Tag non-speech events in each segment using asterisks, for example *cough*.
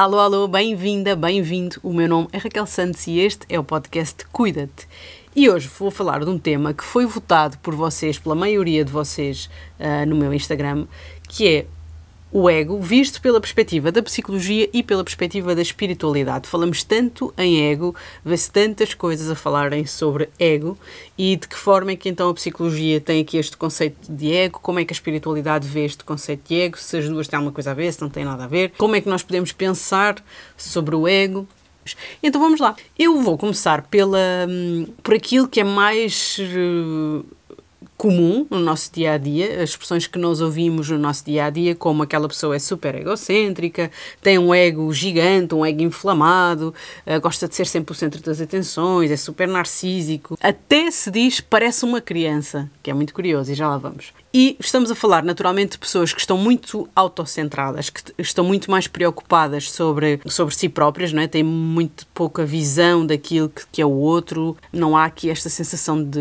Alô, alô, bem-vinda, bem-vindo. O meu nome é Raquel Santos e este é o podcast Cuida-te. E hoje vou falar de um tema que foi votado por vocês, pela maioria de vocês, uh, no meu Instagram, que é o ego visto pela perspectiva da psicologia e pela perspectiva da espiritualidade. Falamos tanto em ego, vê-se tantas coisas a falarem sobre ego e de que forma é que então a psicologia tem aqui este conceito de ego, como é que a espiritualidade vê este conceito de ego, se as duas têm alguma coisa a ver, se não têm nada a ver, como é que nós podemos pensar sobre o ego. Então vamos lá. Eu vou começar pela, hum, por aquilo que é mais uh, comum no nosso dia a dia, as expressões que nós ouvimos no nosso dia a dia, como aquela pessoa é super egocêntrica, tem um ego gigante, um ego inflamado, uh, gosta de ser sempre o centro das atenções, é super narcísico. Até se diz parece uma criança, que é muito curioso e já lá vamos. E estamos a falar naturalmente de pessoas que estão muito autocentradas, que estão muito mais preocupadas sobre, sobre si próprias, não é? têm muito pouca visão daquilo que, que é o outro, não há aqui esta sensação de.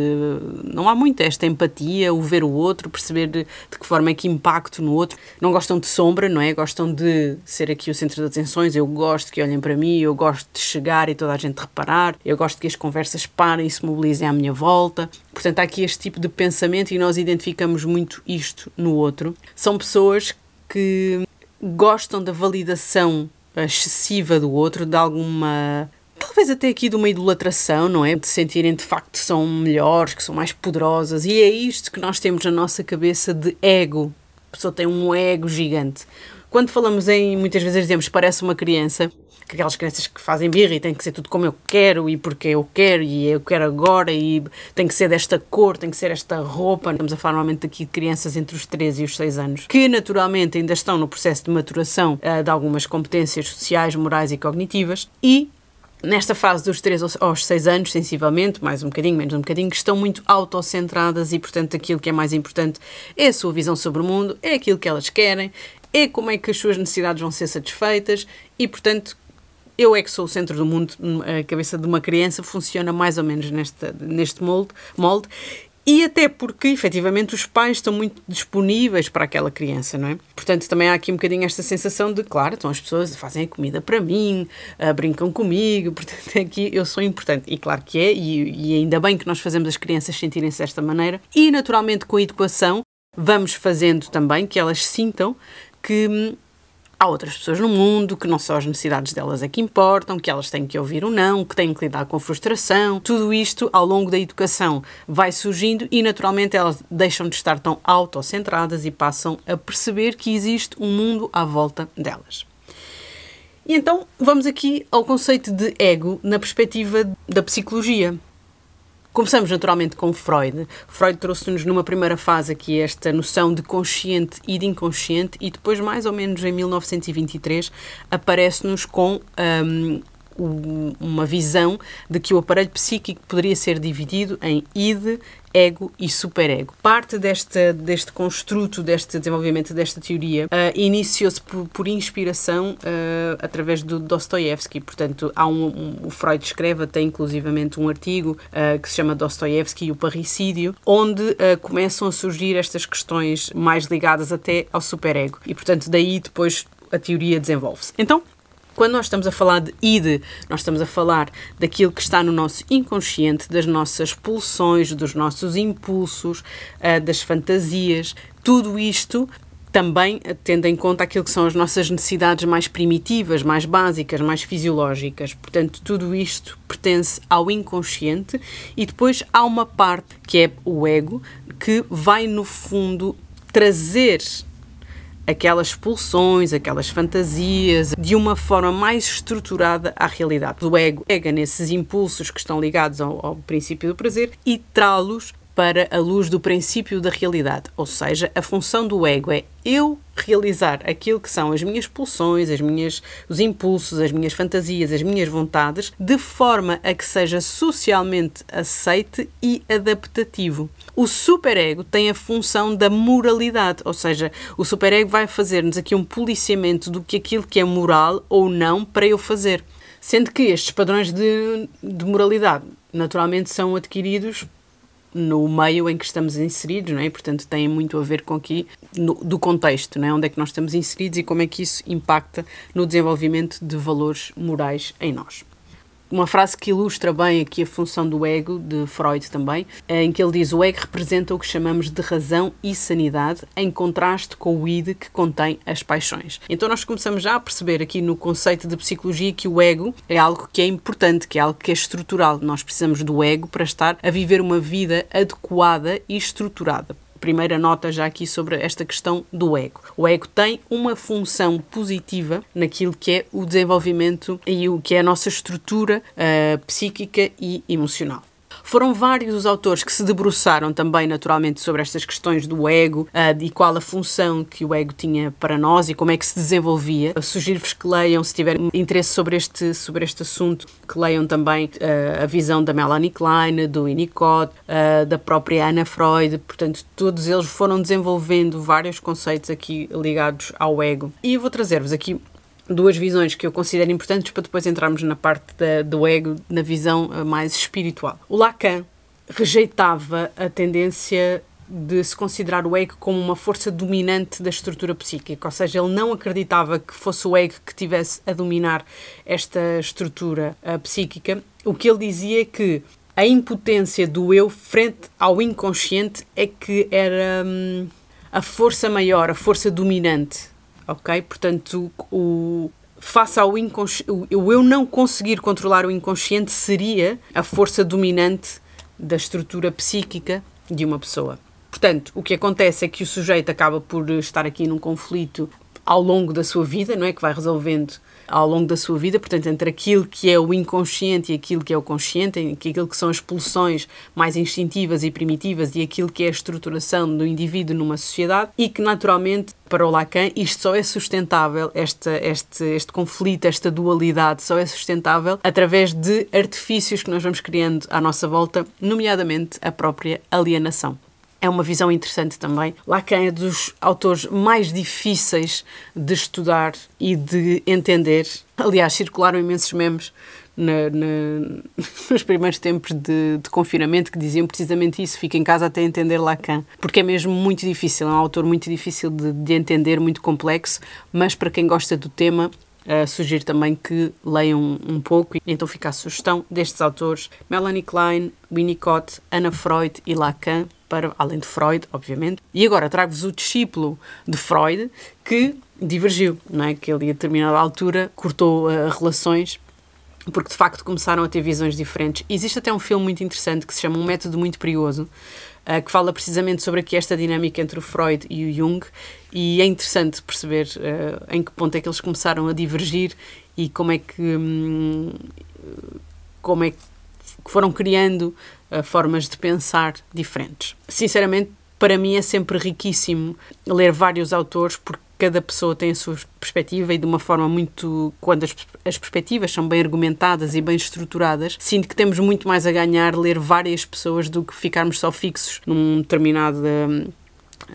não há muito esta empatia, o ver o outro, perceber de, de que forma é que impacto no outro. Não gostam de sombra, não é? Gostam de ser aqui o centro das atenções. Eu gosto que olhem para mim, eu gosto de chegar e toda a gente reparar, eu gosto que as conversas parem e se mobilizem à minha volta. Portanto, há aqui este tipo de pensamento e nós identificamos muito muito isto no outro. São pessoas que gostam da validação excessiva do outro, de alguma talvez até aqui de uma idolatração, não é? De sentirem de facto que são melhores, que são mais poderosas, e é isto que nós temos na nossa cabeça de ego. A pessoa tem um ego gigante. Quando falamos em, muitas vezes dizemos, parece uma criança, aquelas crianças que fazem birra e tem que ser tudo como eu quero e porque eu quero e eu quero agora e tem que ser desta cor, tem que ser esta roupa. Estamos a falar normalmente aqui de crianças entre os 13 e os 6 anos, que naturalmente ainda estão no processo de maturação uh, de algumas competências sociais, morais e cognitivas e nesta fase dos 3 aos 6 anos, sensivelmente, mais um bocadinho, menos um bocadinho, que estão muito autocentradas e, portanto, aquilo que é mais importante é a sua visão sobre o mundo, é aquilo que elas querem, é como é que as suas necessidades vão ser satisfeitas e, portanto, eu é que sou o centro do mundo, a cabeça de uma criança funciona mais ou menos neste, neste molde, molde e até porque, efetivamente, os pais estão muito disponíveis para aquela criança, não é? Portanto, também há aqui um bocadinho esta sensação de, claro, então as pessoas fazem a comida para mim, uh, brincam comigo, *laughs* portanto, aqui eu sou importante. E claro que é, e, e ainda bem que nós fazemos as crianças sentirem-se desta maneira. E, naturalmente, com a educação, vamos fazendo também que elas sintam que hum, há outras pessoas no mundo, que não são as necessidades delas é que importam, que elas têm que ouvir o não, que têm que lidar com frustração. Tudo isto, ao longo da educação, vai surgindo e, naturalmente, elas deixam de estar tão autocentradas e passam a perceber que existe um mundo à volta delas. E então vamos aqui ao conceito de ego na perspectiva da psicologia. Começamos naturalmente com Freud. Freud trouxe-nos numa primeira fase aqui esta noção de consciente e de inconsciente, e depois, mais ou menos em 1923, aparece-nos com um, uma visão de que o aparelho psíquico poderia ser dividido em id, ego e superego. Parte deste, deste construto, deste desenvolvimento desta teoria, uh, iniciou-se por, por, inspiração uh, através do Dostoevsky. Portanto, há um, um, o Freud escreve até inclusivamente um artigo uh, que se chama Dostoevsky e o parricídio, onde começam a surgir estas questões mais ligadas até ao superego. E, portanto, daí depois a teoria desenvolve-se. Então, quando nós estamos a falar de id, nós estamos a falar daquilo que está no nosso inconsciente, das nossas pulsões, dos nossos impulsos, uh, das fantasias. Tudo isto também tendo em conta aquilo que são as nossas necessidades mais primitivas, mais básicas, mais fisiológicas. Portanto, tudo isto pertence ao inconsciente e depois há uma parte que é o ego que vai no fundo trazer aquelas pulsões, aquelas fantasias, de uma forma mais estruturada à realidade. O ego pega nesses impulsos que estão ligados ao, ao princípio do prazer e trá-los para a luz do princípio da realidade. Ou seja, a função do ego é eu realizar aquilo que são as minhas pulsões, as minhas, os impulsos, as minhas fantasias, as minhas vontades, de forma a que seja socialmente aceite e adaptativo. O superego tem a função da moralidade, ou seja, o superego vai fazer-nos aqui um policiamento do que aquilo que é moral ou não para eu fazer. Sendo que estes padrões de, de moralidade naturalmente são adquiridos no meio em que estamos inseridos, não é? Portanto, tem muito a ver com aqui no, do contexto, não é? Onde é que nós estamos inseridos e como é que isso impacta no desenvolvimento de valores morais em nós uma frase que ilustra bem aqui a função do ego, de Freud também, em que ele diz o ego representa o que chamamos de razão e sanidade, em contraste com o id que contém as paixões. Então nós começamos já a perceber aqui no conceito de psicologia que o ego é algo que é importante, que é algo que é estrutural. Nós precisamos do ego para estar a viver uma vida adequada e estruturada primeira nota já aqui sobre esta questão do ego. O ego tem uma função positiva naquilo que é o desenvolvimento e o que é a nossa estrutura uh, psíquica e emocional. Foram vários os autores que se debruçaram também, naturalmente, sobre estas questões do ego uh, e qual a função que o ego tinha para nós e como é que se desenvolvia. Sugiro-vos que leiam, se tiverem interesse sobre este, sobre este assunto, que leiam também uh, a visão da Melanie Klein, do Winnicott, uh, da própria Anna Freud. Portanto, todos eles foram desenvolvendo vários conceitos aqui ligados ao ego. E vou trazer-vos aqui duas visões que eu considero importantes para depois entrarmos na parte da, do ego, na visão eh, mais espiritual. O Lacan rejeitava a tendência de se considerar o ego como uma força dominante da estrutura psíquica, ou seja, ele não acreditava que fosse o ego que tivesse a dominar esta estrutura uh, psíquica. O que ele dizia é que a impotência do eu frente ao inconsciente é que era hum, a força maior, a força dominante ok? Portanto, o, face ao inconsciente, o eu não conseguir controlar o inconsciente seria a força dominante da estrutura psíquica de uma pessoa. Portanto, o que acontece é que o sujeito acaba por estar aqui num conflito ao longo da sua vida, não é? Que vai resolvendo ao longo da sua vida, portanto, entre aquilo que é o inconsciente e aquilo que é o consciente, aquilo que são as pulsões mais instintivas e primitivas e aquilo que é a estruturação do indivíduo numa sociedade e que, naturalmente, para o Lacan, isto só é sustentável, esta, este, este conflito, esta dualidade, só é sustentável através de artifícios que nós vamos criando à nossa volta, nomeadamente a própria alienação é uma visão interessante também. Lacan é dos autores mais difíceis de estudar e de entender. Aliás, circularam imensos memes na, na, *laughs* nos primeiros tempos de, de, confinamento que diziam precisamente isso, fica em casa até entender Lacan, porque é mesmo muito difícil, é um autor muito difícil de, de entender, muito complexo, mas para quem gosta do tema, Uh, sugiro também que leiam um, pouco. Então fica a sugestão destes autores: Melanie Klein, Winnicott, Anna Freud e Lacan, para além de Freud, obviamente. E agora trago-vos o discípulo de Freud que divergiu, não é? Que ele a determinada altura cortou uh, relações porque de facto começaram a ter visões diferentes. Existe até um filme muito interessante que se chama Um Método Muito Perigoso, uh, que fala precisamente sobre aqui esta dinâmica entre o Freud e o Jung, e é interessante perceber uh, em que ponto é que eles começaram a divergir e como é que hum, como é que foram criando formas de pensar diferentes. Sinceramente, para mim é sempre riquíssimo ler vários autores porque cada pessoa tem a sua perspectiva e de uma forma muito. Quando as, as perspectivas são bem argumentadas e bem estruturadas, sinto que temos muito mais a ganhar ler várias pessoas do que ficarmos só fixos num determinado.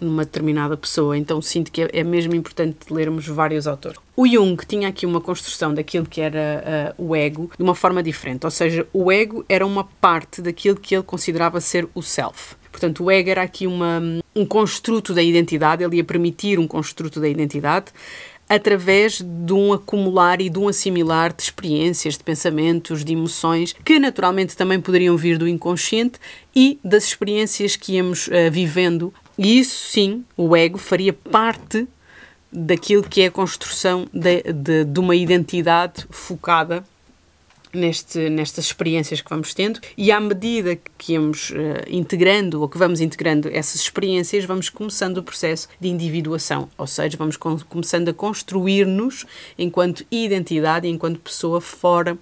Numa determinada pessoa, então sinto que é, é mesmo importante lermos vários autores. O Jung tinha aqui uma construção daquilo que era uh, o ego de uma forma diferente, ou seja, o ego era uma parte daquilo que ele considerava ser o self. Portanto, o ego era aqui uma, um construto da identidade, ele ia permitir um construto da identidade através de um acumular e de um assimilar de experiências, de pensamentos, de emoções, que naturalmente também poderiam vir do inconsciente e das experiências que íamos uh, vivendo. E isso sim, o ego faria parte daquilo que é a construção de, de, de uma identidade focada neste, nestas experiências que vamos tendo. E à medida que íamos uh, integrando ou que vamos integrando essas experiências, vamos começando o processo de individuação, ou seja, vamos com, começando a construir-nos enquanto identidade, enquanto pessoa fora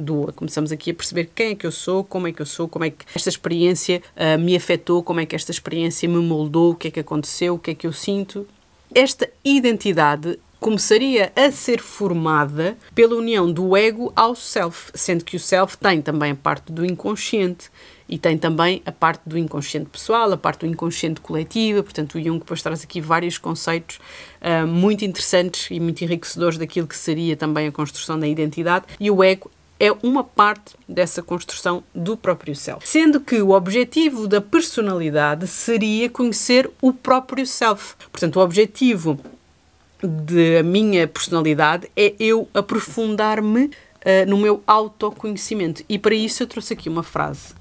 do outro. Começamos aqui a perceber quem é que eu sou, como é que eu sou, como é que esta experiência uh, me afetou, como é que esta experiência me moldou, o que é que aconteceu, o que é que eu sinto. Esta identidade começaria a ser formada pela união do ego ao self, sendo que o self tem também a parte do inconsciente e tem também a parte do inconsciente pessoal, a parte do inconsciente coletivo. Portanto, o Jung depois traz aqui vários conceitos uh, muito interessantes e muito enriquecedores daquilo que seria também a construção da identidade. E o ego é uma parte dessa construção do próprio self. Sendo que o objetivo da personalidade seria conhecer o próprio self. Portanto, o objetivo da minha personalidade é eu aprofundar-me uh, no meu autoconhecimento. E para isso eu trouxe aqui uma frase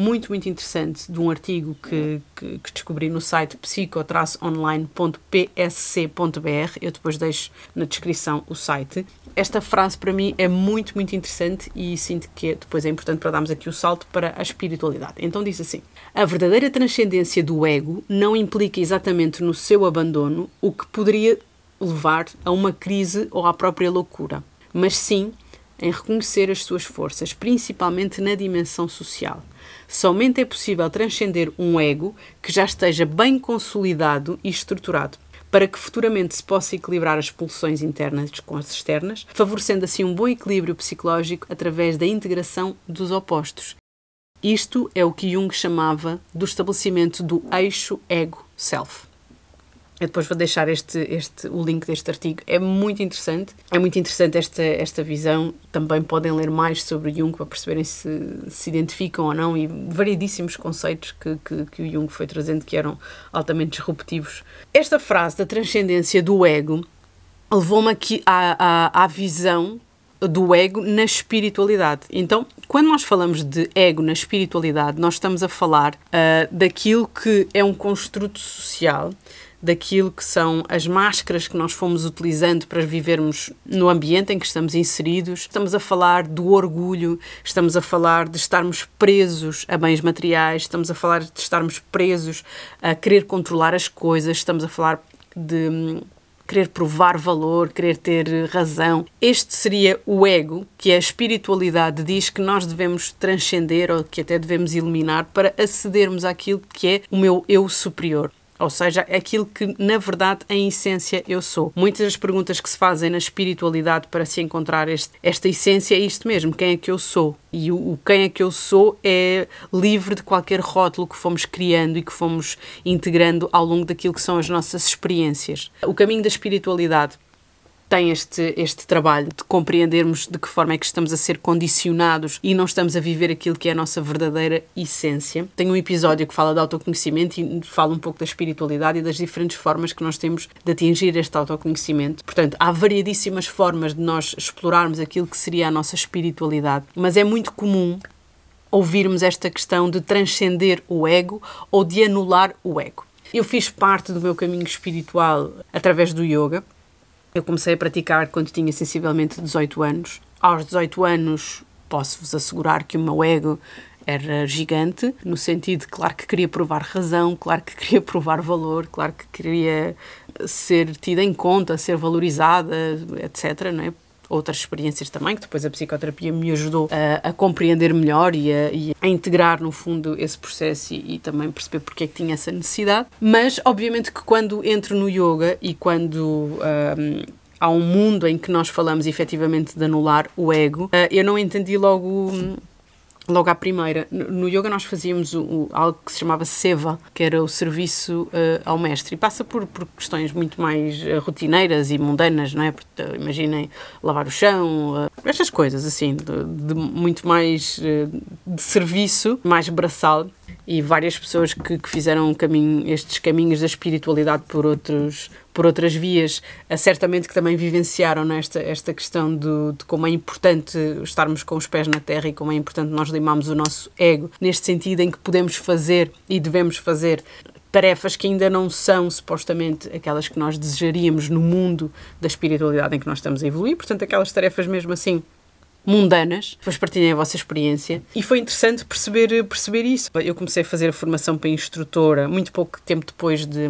muito, muito interessante de um artigo que, que, que descobri no site psico-online.psc.br. Eu depois deixo na descrição o site. Esta frase para mim é muito, muito interessante e sinto que depois é importante para darmos aqui o salto para a espiritualidade. Então diz assim: A verdadeira transcendência do ego não implica exatamente no seu abandono o que poderia levar a uma crise ou à própria loucura, mas sim em reconhecer as suas forças, principalmente na dimensão social. Somente é possível transcender um ego que já esteja bem consolidado e estruturado, para que futuramente se possa equilibrar as pulsões internas com as externas, favorecendo assim um bom equilíbrio psicológico através da integração dos opostos. Isto é o que Jung chamava do estabelecimento do eixo ego-self. Eu depois vou deixar este, este, o link deste artigo. É muito interessante. É muito interessante esta, esta visão. Também podem ler mais sobre Jung para perceberem se se identificam ou não e variedíssimos conceitos que, que, que o Jung foi trazendo que eram altamente disruptivos. Esta frase da transcendência do ego levou-me aqui à, à, à visão do ego na espiritualidade. Então, quando nós falamos de ego na espiritualidade, nós estamos a falar uh, daquilo que é um construto social daquilo que são as máscaras que nós fomos utilizando para vivermos no ambiente em que estamos inseridos. Estamos a falar do orgulho, estamos a falar de estarmos presos a bens materiais, estamos a falar de estarmos presos a querer controlar as coisas, estamos a falar de hum, querer provar valor, querer ter razão. Este seria o ego, que a espiritualidade diz que nós devemos transcender ou que até devemos eliminar para acedermos àquilo que é o meu eu superior ou seja, aquilo que na verdade em essência eu sou. Muitas das perguntas que se fazem na espiritualidade para se encontrar este, esta essência é isto mesmo: quem é que eu sou? E o, o, quem é que eu sou é livre de qualquer rótulo que fomos criando e que fomos integrando ao longo daquilo que são as nossas experiências. O caminho da espiritualidade tem este, este trabalho de compreendermos de que forma é que estamos a ser condicionados e não estamos a viver aquilo que é a nossa verdadeira essência. Tem um episódio que fala de autoconhecimento e fala um pouco da espiritualidade e das diferentes formas que nós temos de atingir este autoconhecimento. Portanto, há variedíssimas formas de nós explorarmos aquilo que seria a nossa espiritualidade, mas é muito comum ouvirmos esta questão de transcender o ego ou de anular o ego. Eu fiz parte do meu caminho espiritual através do yoga, eu comecei a praticar quando tinha sensivelmente 18 anos. Aos 18 anos, posso-vos assegurar que o meu ego era gigante, no sentido, claro que queria provar razão, claro que queria *laughs* provar valor, claro que queria ser tida em conta, ser valorizada, etc. Não é? Outras experiências também, que depois a psicoterapia me ajudou a, a compreender melhor e a, e a, integrar, no fundo, esse processo e, e, também perceber porque é que tinha essa necessidade. Mas, obviamente, que quando entro no yoga e quando. Um, há um mundo em que nós falamos efetivamente de anular o ego, uh, eu não entendi logo logo à primeira. No yoga nós fazíamos o, o, algo que se chamava seva, que era o serviço uh, ao mestre. E passa por, por questões muito mais uh, rotineiras e mundanas, não é? Porque, uh, imaginem lavar o chão, estas coisas assim, de, de muito mais de serviço, mais braçal e várias pessoas que, que fizeram caminho, estes caminhos da espiritualidade por outros por outras vias, eh, certamente que também vivenciaram nesta esta questão do, de como é importante estarmos com os pés na terra e como é importante nós limarmos o nosso ego, neste sentido em que podemos fazer e devemos fazer tarefas que ainda não são supostamente aquelas que nós desejaríamos no mundo da espiritualidade em que nós estamos a evoluir, portanto aquelas tarefas mesmo assim mundanas, depois partilhem a vossa experiência. E foi interessante perceber, perceber isso. Eu comecei a fazer a formação para instrutora muito pouco tempo depois de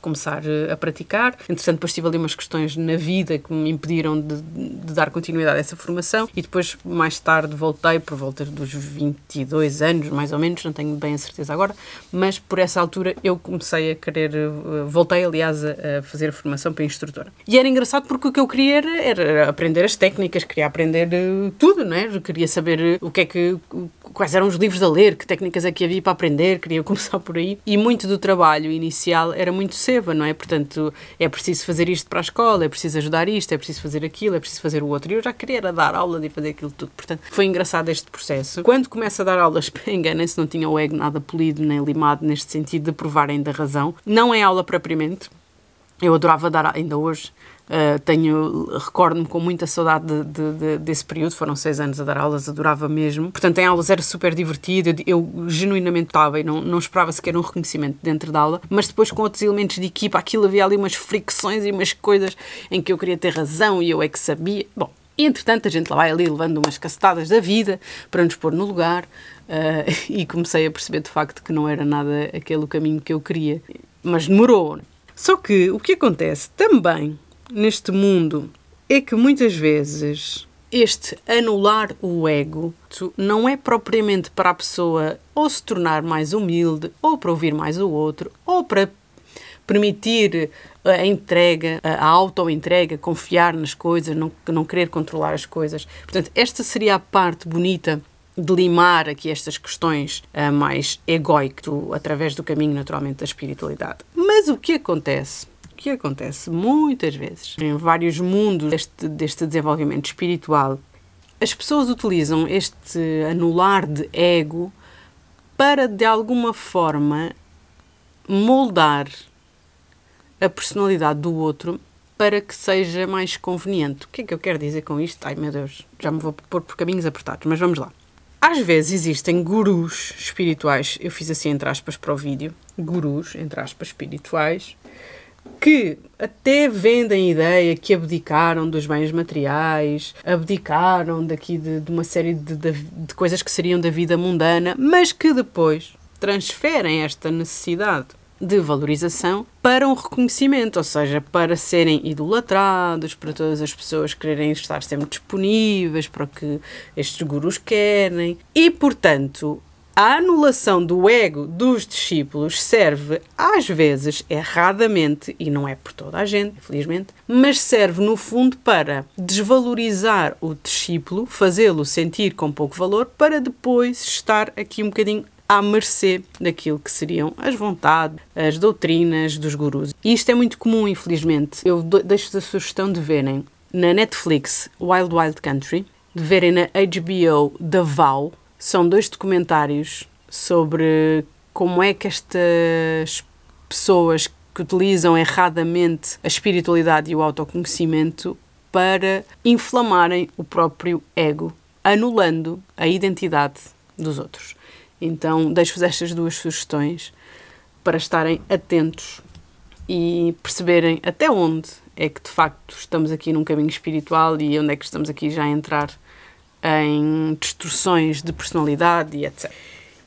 começar eh, a praticar. Entretanto, depois tive ali umas questões na vida que me impediram de, de, dar continuidade a essa formação e depois, mais tarde, voltei, por volta dos 22 anos, mais ou menos, não tenho bem a certeza agora, mas por essa altura eu comecei a querer, eh, voltei, aliás, a, fazer a formação para instrutora. E era engraçado porque o que eu queria era, era aprender as técnicas, queria aprender eh, tudo, não é? Eu queria saber o que é que, quais eram os livros a ler, que técnicas é que havia para aprender, queria *laughs* começar por aí. E muito do trabalho inicial era muito seva, não é? Portanto, é preciso fazer isto para a escola, é preciso ajudar isto, é preciso fazer aquilo, é preciso fazer o outro. E eu já queria dar aula e fazer aquilo tudo. Portanto, foi engraçado este processo. Quando começo a dar aulas, *laughs* enganem-se, não tinha o ego nada polido nem limado neste sentido de provarem da razão. Não é aula propriamente. Eu adorava dar, ainda hoje, Uh, tenho, recordo-me com muita saudade de, de, de, desse período, foram seis anos a dar aulas, adorava mesmo. Portanto, em aulas era super divertido, eu, eu genuinamente estava e não, não esperava sequer um reconhecimento dentro da aula, mas depois com outros elementos de equipa, aquilo havia ali umas fricções e umas coisas em que eu queria ter razão e eu é que sabia. Bom, e entretanto a gente lá vai ali levando umas cacetadas da vida para nos pôr no lugar uh, *laughs* e comecei a perceber de facto que não era nada aquele o caminho que eu queria. Mas demorou. Só que o que acontece também neste mundo é que muitas vezes este anular o ego não é propriamente para a pessoa ou se tornar mais humilde, ou para ouvir mais o outro, ou para permitir a entrega, a auto-entrega, confiar nas coisas, não, não querer controlar as coisas. Portanto, esta seria a parte bonita de limar aqui estas questões uh, mais egóicas, através do caminho, naturalmente, da espiritualidade. Mas o que acontece que acontece muitas vezes em vários mundos deste, deste desenvolvimento espiritual, as pessoas utilizam este anular de ego para, de alguma forma, moldar a personalidade do outro para que seja mais conveniente. O que é que eu quero dizer com isto? Ai meu Deus, já me vou pôr por caminhos apertados, mas vamos lá. Às vezes existem gurus espirituais, eu fiz assim entre aspas para o vídeo, gurus, entre aspas, espirituais, que até vendem a ideia que abdicaram dos bens materiais, abdicaram daqui de, de uma série de, de, de coisas que seriam da vida mundana, mas que depois transferem esta necessidade de valorização para um reconhecimento, ou seja, para serem idolatrados, para todas as pessoas quererem estar sempre disponíveis para o que estes gurus querem. E, portanto, a anulação do ego dos discípulos serve, às vezes, erradamente, e não é por toda a gente, infelizmente, mas serve no fundo para desvalorizar o discípulo, fazê-lo sentir com pouco valor, para depois estar aqui um bocadinho à mercê daquilo que seriam as vontades, as doutrinas dos gurus. E isto é muito comum, infelizmente. Eu deixo a sugestão de verem na Netflix Wild Wild Country, de verem na HBO The Vow, são dois documentários sobre como é que estas pessoas que utilizam erradamente a espiritualidade e o autoconhecimento para inflamarem o próprio ego, anulando a identidade dos outros. Então, deixo-vos estas duas sugestões para estarem atentos e perceberem até onde é que de facto estamos aqui num caminho espiritual e onde é que estamos aqui já a entrar em distorções de personalidade e etc.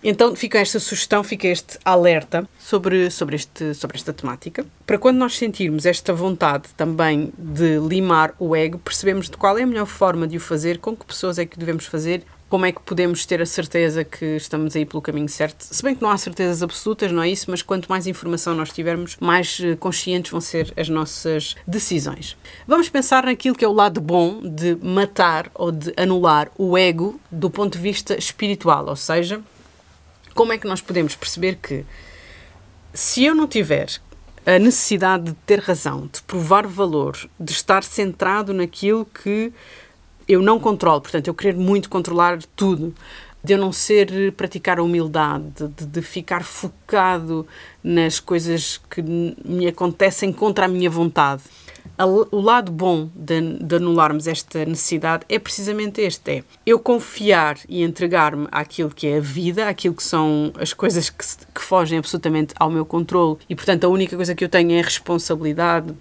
Então fica esta sugestão, fica este alerta sobre, sobre, este, sobre esta temática. Para quando nós sentirmos esta vontade também de limar o ego, percebemos de qual é a melhor forma de o fazer, com que pessoas é que devemos fazer como é que podemos ter a certeza que estamos aí pelo caminho certo? Se bem que não há certezas absolutas, não é isso, mas quanto mais informação nós tivermos, mais eh, conscientes vão ser as nossas decisões. Vamos pensar naquilo que é o lado bom de matar ou de anular o ego do ponto de vista espiritual, ou seja, como é que nós podemos perceber que se eu não tiver a necessidade de ter razão, de provar valor, de estar centrado naquilo que eu não controlo, portanto, eu querer muito controlar tudo, de eu não ser praticar a humildade, de, de ficar focado nas coisas que me acontecem contra a minha vontade. O lado bom de, de, anularmos esta necessidade é precisamente este: é eu confiar e entregar-me àquilo que é a vida, àquilo que são as coisas que, que fogem absolutamente ao meu controle, e portanto a única coisa que eu tenho é a responsabilidade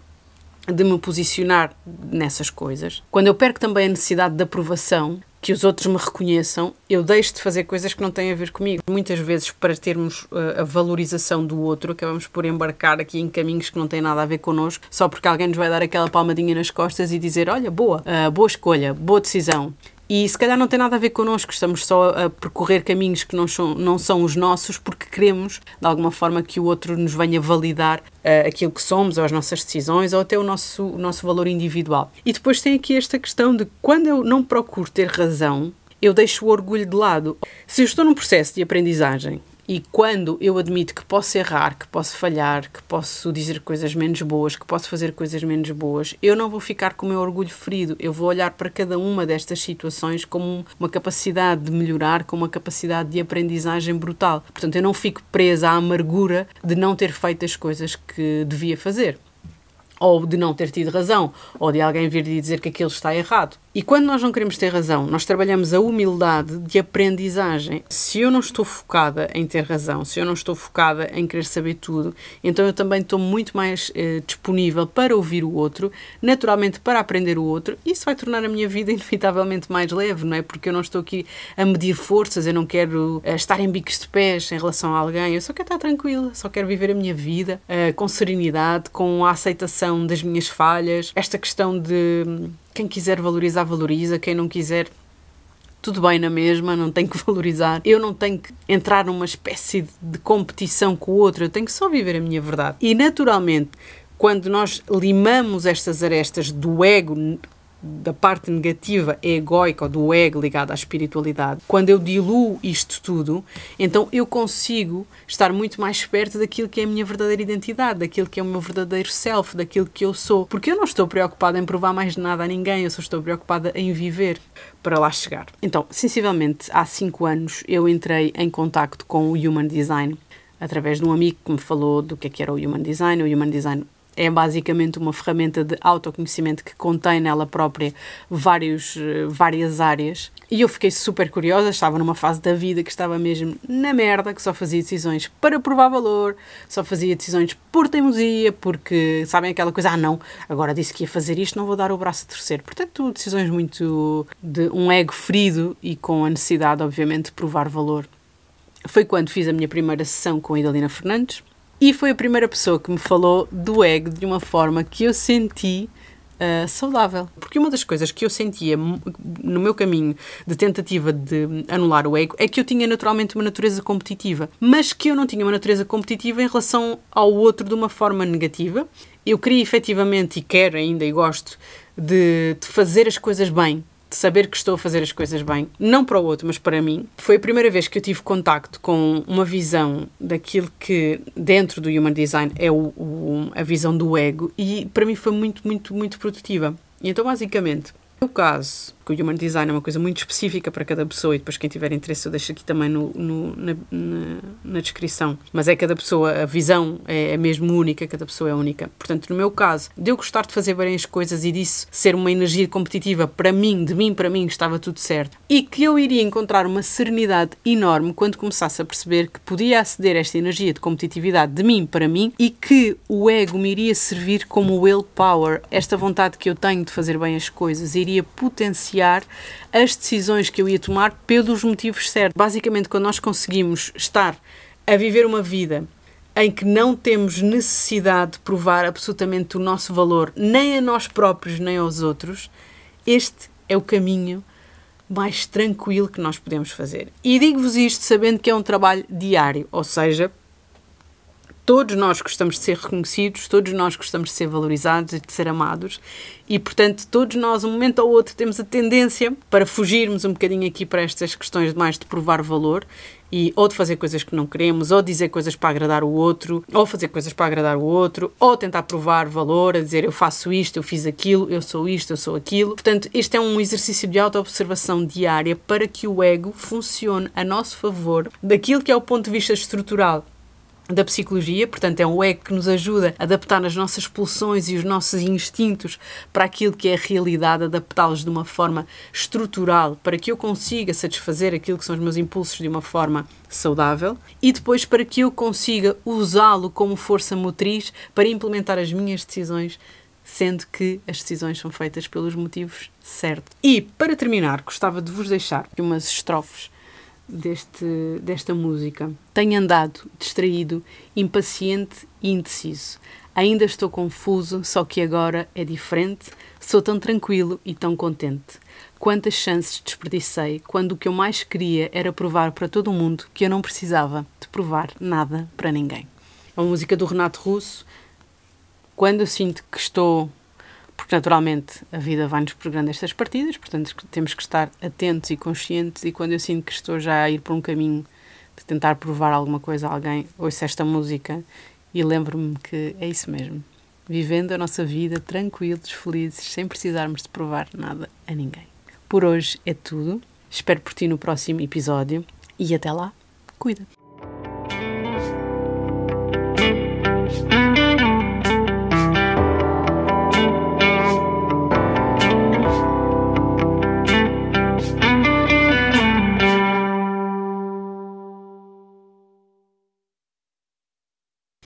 de me posicionar nessas coisas. Quando eu perco também a necessidade de aprovação, que os outros me reconheçam, eu deixo de fazer coisas que não têm a ver comigo. Muitas vezes, para termos uh, a valorização do outro, acabamos por embarcar aqui em caminhos que não têm nada a ver connosco, só porque alguém nos vai dar aquela palmadinha nas costas e dizer: Olha, boa, uh, boa escolha, boa decisão. E se calhar não tem nada a ver connosco, estamos só a percorrer caminhos que não são, não são os nossos porque queremos, de alguma forma, que o outro nos venha validar uh, aquilo que somos, ou as nossas decisões, ou até o nosso, o nosso valor individual. E depois tem aqui esta questão de quando eu não procuro ter razão, eu deixo o orgulho de lado. Se eu estou num processo de aprendizagem e quando eu admito que posso errar, que posso falhar, que posso dizer coisas menos boas, que posso fazer coisas menos boas, eu não vou ficar com o meu orgulho ferido. Eu vou olhar para cada uma destas situações como uma capacidade de melhorar, como uma capacidade de aprendizagem brutal. Portanto, eu não fico presa à amargura de não ter feito as coisas que devia fazer ou de não ter tido razão, ou de alguém vir dizer que aquilo está errado. E quando nós não queremos ter razão, nós trabalhamos a humildade de aprendizagem. Se eu não estou focada em ter razão, se eu não estou focada em querer saber tudo, então eu também estou muito mais eh, disponível para ouvir o outro, naturalmente para aprender o outro. Isso vai tornar a minha vida *laughs* inevitavelmente mais leve, não é? Porque eu não estou aqui a medir forças, eu não quero eh, estar em bicos de pés em relação a alguém, eu só quero estar tranquila, só quero viver a minha vida eh, com serenidade, com a aceitação das minhas falhas. Esta questão de quem quiser valorizar, valoriza. Quem não quiser, tudo bem na mesma, não tem que *laughs* valorizar. Eu não tenho que entrar numa espécie de competição com o outro, eu tenho que só viver a minha verdade. E naturalmente, quando nós limamos estas arestas do ego da parte negativa egoica do ego ligado à espiritualidade, quando eu diluo isto tudo, então eu consigo estar muito mais perto daquilo que é a minha verdadeira identidade, daquilo que é o meu verdadeiro self, daquilo que eu sou. Porque eu não estou preocupada em provar mais nada a ninguém, eu só estou preocupada em viver para lá chegar. Então, sensivelmente, há cinco anos eu entrei em contacto com o Human Design através de um amigo que me falou do que, é que era o Human Design. O Human Design é basicamente uma ferramenta de autoconhecimento que contém nela própria vários, eh, várias áreas. E eu fiquei super curiosa, estava numa fase da vida que estava mesmo na merda, que só fazia decisões para provar valor, só fazia decisões por teimosia, porque sabem aquela coisa, ah não, agora disse que ia fazer isto, não vou dar o braço a terceiro. Portanto, decisões muito de um ego ferido e com a necessidade, obviamente, de provar valor. Foi quando fiz a minha primeira sessão com a Idalina Fernandes, e foi a primeira pessoa que me falou do ego de uma forma que eu senti uh, saudável. Porque uma das coisas que eu sentia no meu caminho de tentativa de anular o ego é que eu tinha naturalmente uma natureza competitiva, mas que eu não tinha uma natureza competitiva em relação ao outro de uma forma negativa. Eu queria efetivamente, e quero ainda e gosto, de, de fazer as coisas bem, de saber que estou a fazer as coisas bem, não para o outro, mas para mim. Foi a primeira vez que eu tive contacto com uma visão daquilo que dentro do Human Design é o, o, a visão do ego e para mim foi muito, muito, muito produtiva. E então, basicamente, no caso, que o Human Design é uma coisa muito específica para cada pessoa e depois quem tiver interesse eu deixo aqui também no, no na, na, na, descrição. Mas é cada pessoa, a visão é, é mesmo única, cada pessoa é única. Portanto, no meu caso, de eu gostar de fazer bem as coisas e disso ser uma energia competitiva para mim, de mim para mim, estava tudo certo. E que eu iria encontrar uma serenidade enorme quando começasse a perceber que podia aceder a esta energia de competitividade de mim para mim e que o ego me iria servir como willpower, esta vontade que eu tenho de fazer bem as coisas, iria iria potenciar as decisões que eu ia tomar pelos motivos certos. Basicamente, quando nós conseguimos estar a viver uma vida em que não temos necessidade de provar absolutamente o nosso valor, nem a nós próprios, nem aos outros, este é o caminho mais tranquilo que nós podemos fazer. E digo-vos isto sabendo que é um trabalho diário, ou seja, todos nós gostamos de ser reconhecidos, todos nós gostamos de ser valorizados e de ser amados, e portanto, todos nós, um momento ou outro, temos a tendência para fugirmos um bocadinho aqui para estas questões de mais de provar valor e ou de fazer coisas que não queremos, ou dizer coisas para agradar o outro, ou fazer coisas para agradar o outro, ou tentar provar valor, a dizer eu faço isto, eu fiz aquilo, eu sou isto, eu sou aquilo. Portanto, este é um exercício de autoobservação diária para que o ego funcione a nosso favor daquilo que é o ponto de vista estrutural da psicologia, portanto é um ego que nos ajuda a adaptar as nossas pulsões e os nossos instintos para aquilo que é a realidade, adaptá-los de uma forma estrutural, para que eu consiga satisfazer aquilo que são os meus impulsos de uma forma saudável e depois para que eu consiga usá-lo como força motriz para implementar as minhas decisões sendo que as decisões são feitas pelos motivos certos. E, para terminar, gostava de vos deixar umas estrofes deste, desta música. Tenho andado distraído, impaciente e indeciso. Ainda estou confuso, só que agora é diferente. Sou tão tranquilo e tão contente. Quantas chances desperdicei quando o que eu mais queria era provar para todo mundo que eu não precisava de provar nada para ninguém. É uma música do Renato Russo. Quando eu sinto que estou porque naturalmente a vida vai-nos pregando estas partidas, portanto temos que estar atentos e conscientes. E quando eu sinto que estou já a ir por um caminho de tentar provar alguma coisa a alguém, ouço esta música e lembro-me que é isso mesmo. Vivendo a nossa vida tranquilos, felizes, sem precisarmos de provar nada a ninguém. Por hoje é tudo. Espero por ti no próximo episódio e até lá, cuida!